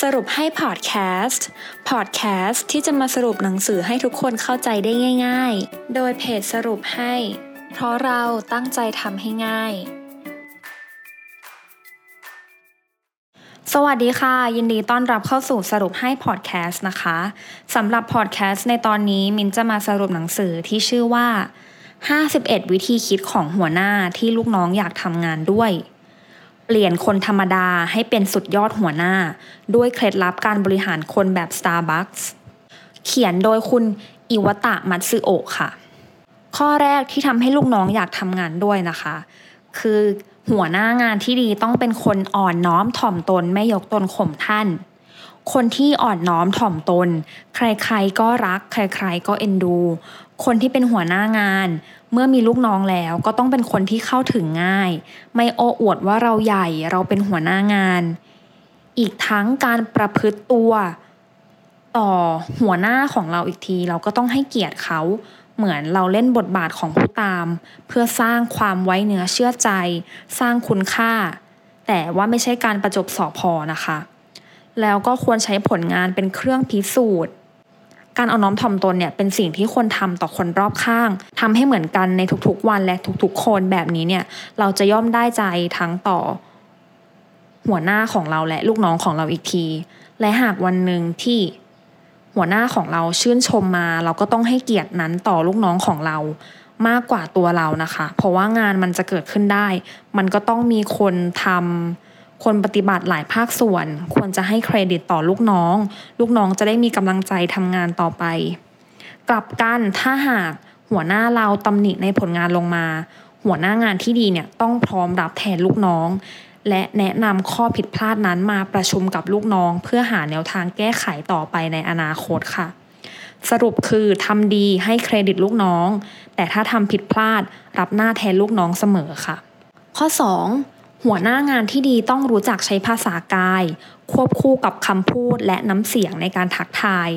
สรุปให้พอดแคสต์ พอดแคสต์ที่จะมาสรุปหนังสือให้ทุกคนเข้าใจได้ง่าย ๆ โดยเพจสรุปให้ เพราะเราตั้งใจทำให้ง่าย สวัสดีค่ะ ยินดีต้อนรับเข้าสู่สรุปให้พอดแคสต์นะคะสำหรับพอดแคสต์ในตอนนี้มินจะมาสรุปหนังสือที่ชื่อว่า 51 วิธีคิดของหัวหน้าที่ลูกน้องอยากทำงานด้วย เปลี่ยนคนธรรมดาให้เป็นสุดยอดหัวหน้า ด้วยเคล็ดลับการบริหารคนแบบ Starbucks เขียนโดยคุณอิวตะมัตสึโอะค่ะ ข้อแรกที่ทำให้ลูกน้องอยากทำงานด้วยนะคะ คือหัวหน้างานที่ดีต้องเป็นคนอ่อนน้อมถ่อมตนไม่ยกตนข่มท่าน คนที่อ่อนน้อมถ่อมตน ใครๆก็รัก ใครๆก็เอ็นดู คนที่เป็นหัวหน้างาน เมื่อมีลูกน้องแล้วก็ต้องเป็นคนที่เข้าถึงง่าย ไม่โอ้อวดว่าเราใหญ่เราเป็นหัวหน้างาน อีกทั้งการประพฤติตัว ต่อหัวหน้าของเราอีกที เราก็ต้องให้เกียรติเขาเหมือนเราเล่นบทบาทของผู้ตาม เพื่อสร้างความไว้เนื้อเชื่อใจ สร้างคุณค่า แต่ว่าไม่ใช่การประจบสอพอนะคะ แล้วก็ควรใช้ผลงานเป็นเครื่องพิสูจน์ การเอาน้อมถ่อมตนเนี่ยเป็นสิ่งที่ควรทำต่อคนรอบข้างทำให้เหมือนกันในทุกๆวันและทุกๆ คนแบบนี้เนี่ยเราจะย่อมได้ใจทั้งต่อหัวหน้าของเราและลูกน้องของเราอีกที และหากวันหนึ่งที่หัวหน้าของเราชื่นชมมา เราก็ต้องให้เกียรตินั้นต่อลูกน้องของเรามากกว่าตัวเรานะคะ เพราะว่างานมันจะเกิดขึ้นได้ มันก็ต้องมีคนทำ คนปฏิบัติหลายภาคส่วน ควรจะให้เครดิตต่อลูกน้อง ลูกน้องจะได้มีกำลังใจทำงานต่อไป กลับกันถ้าหากหัวหน้าเราตำหนิในผลงานลงมา หัวหน้างานที่ดีเนี่ยต้องพร้อมรับแทนลูกน้อง และแนะนำข้อผิดพลาดนั้นมาประชุมกับลูกน้อง เพื่อหาแนวทางแก้ไขต่อไปในอนาคตค่ะสรุปคือทำดีให้เครดิตลูกน้อง แต่ถ้าทำผิดพลาดรับหน้าแทนลูกน้องเสมอค่ะ ข้อ 2 หัวหน้างานที่ดีต้องรู้จักใช้ภาษากาย ควบคู่กับคำพูดและน้ำเสียงในการทักทาย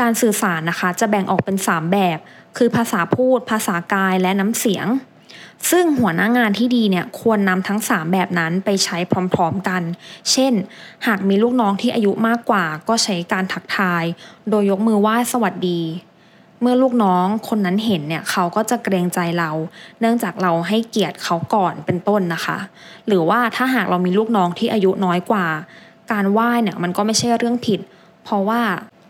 การสื่อสารนะคะจะแบ่งออกเป็น 3 แบบ คือภาษาพูด ภาษากายและน้ำเสียง ซึ่งหัวหน้างานที่ดีเนี่ยควรนำทั้ง 3 แบบนั้นไปใช้พร้อมๆกัน เช่น หากมีลูกน้องที่อายุมากกว่า ก็ใช้การทักทาย โดยยกมือไหว้สวัสดี เมื่อลูกน้องคนนั้นเห็นเนี่ยเขาก็จะเกรงใจเรา เนื่องจากเราให้เกียรติเขาก่อนเป็นต้นนะคะ หรือว่าถ้าหากเรามีลูกน้องที่อายุน้อยกว่า การไหว้เนี่ยมันก็ไม่ใช่เรื่องผิด เพราะว่า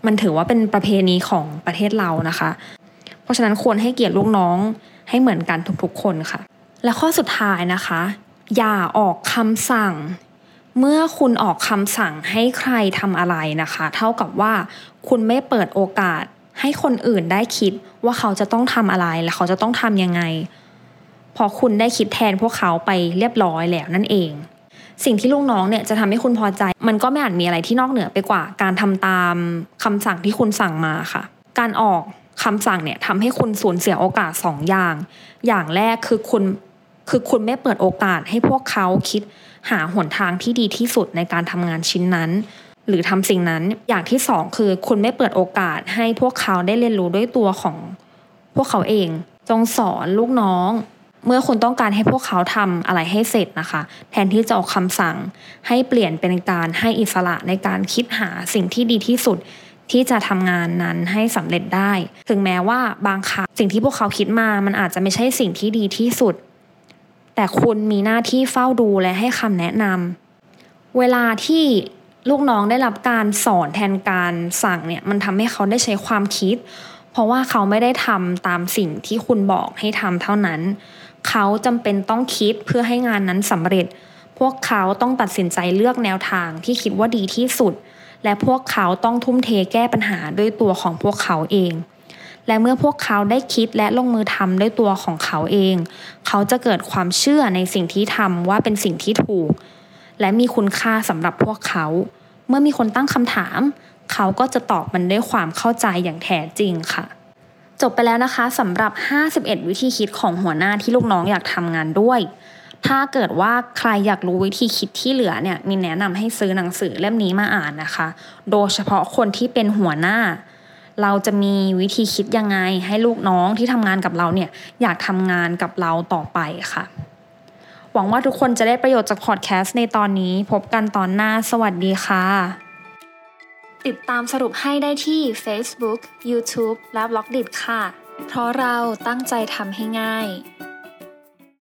มันถือว่าเป็นประเพณีของประเทศเรานะคะ เพราะฉะนั้นควรให้เกียรติลูกน้องให้เหมือนกันทุกๆคนค่ะ และข้อสุดท้ายนะคะ อย่าออกคำสั่ง เมื่อคุณออกคำสั่งให้ใครทำอะไรนะคะ เท่ากับว่าคุณไม่เปิดโอกาส ให้คนอื่นได้คิดว่าเขาจะต้องทำอะไรและเขาจะต้องทำยังไง พอคุณได้คิดแทนพวกเขาไปเรียบร้อยแล้วนั่นเอง สิ่งที่ลูกน้องเนี่ยจะทำให้คุณพอใจ มันก็ไม่อาจมีอะไรที่นอกเหนือไปกว่า การทำตามคำสั่งที่คุณสั่งมาค่ะ การออกคำสั่งเนี่ยทำให้คุณสูญเสียโอกาสสองอย่าง อย่างแรกคือคุณคือคุณไม่เปิดโอกาสให้พวกเขาคิดหาหนทางที่ดีที่สุดในการทำงานชิ้นนั้น หรือทำสิ่งนั้นอย่างที่สองคือคุณไม่เปิดโอกาสให้พวกเขาได้เรียนรู้ด้วยตัวของพวกเขาเอง จงสอนลูกน้อง เมื่อคุณต้องการให้พวกเขาทำอะไรให้เสร็จนะคะ แทนที่จะออกคำสั่ง ให้เปลี่ยนเป็นการให้อิสระในการคิดหาสิ่งที่ดีที่สุดที่จะทำงานนั้นให้สำเร็จได้ ถึงแม้ว่าบางครั้งสิ่งที่พวกเขาคิดมา มันอาจจะไม่ใช่สิ่งที่ดีที่สุด แต่คุณมีหน้าที่เฝ้าดูและให้คำแนะนำเวลาที่ ลูกน้องได้รับการสอนแทนการสั่งเนี่ยมันทำให้เขาได้ใช้ความคิด เพราะว่าเขาไม่ได้ทำตามสิ่งที่คุณบอกให้ทำเท่านั้น เขาจำเป็นต้องคิดเพื่อให้งานนั้นสำเร็จ พวกเขาต้องตัดสินใจเลือกแนวทางที่คิดว่าดีที่สุด และพวกเขาต้องทุ่มเทแก้ปัญหาด้วยตัวของพวกเขาเอง และเมื่อพวกเขาได้คิดและลงมือทำด้วยตัวของเขาเอง เขาจะเกิดความเชื่อในสิ่งที่ทำว่าเป็นสิ่งที่ถูก และมีคุณค่าสำหรับพวกเขา เมื่อมีคนตั้งคำถาม เขาก็จะตอบมันด้วยความเข้าใจอย่างแท้จริงค่ะ จบไปแล้วนะคะสำหรับ 51 วิธีคิดของหัวหน้าที่ลูกน้องอยากทำงานด้วย ถ้าเกิดว่าใครอยากรู้วิธีคิดที่เหลือเนี่ยมีแนะนำให้ซื้อหนังสือเล่มนี้มาอ่านนะคะ โดยเฉพาะคนที่เป็นหัวหน้าเราจะมีวิธีคิดยังไงให้ลูกน้องที่ทำงานกับเราเนี่ยอยากทำงานกับเราต่อไปค่ะ หวังว่าทุกคนจะได้ประโยชน์จากพอดแคสต์ในตอนนี้ พบกันตอนหน้า สวัสดีค่ะ ติดตามสรุปให้ได้ที่ Facebook, YouTube และ b ล็อกดิค่ะ เพราะเราตั้งใจทำให้ง่าย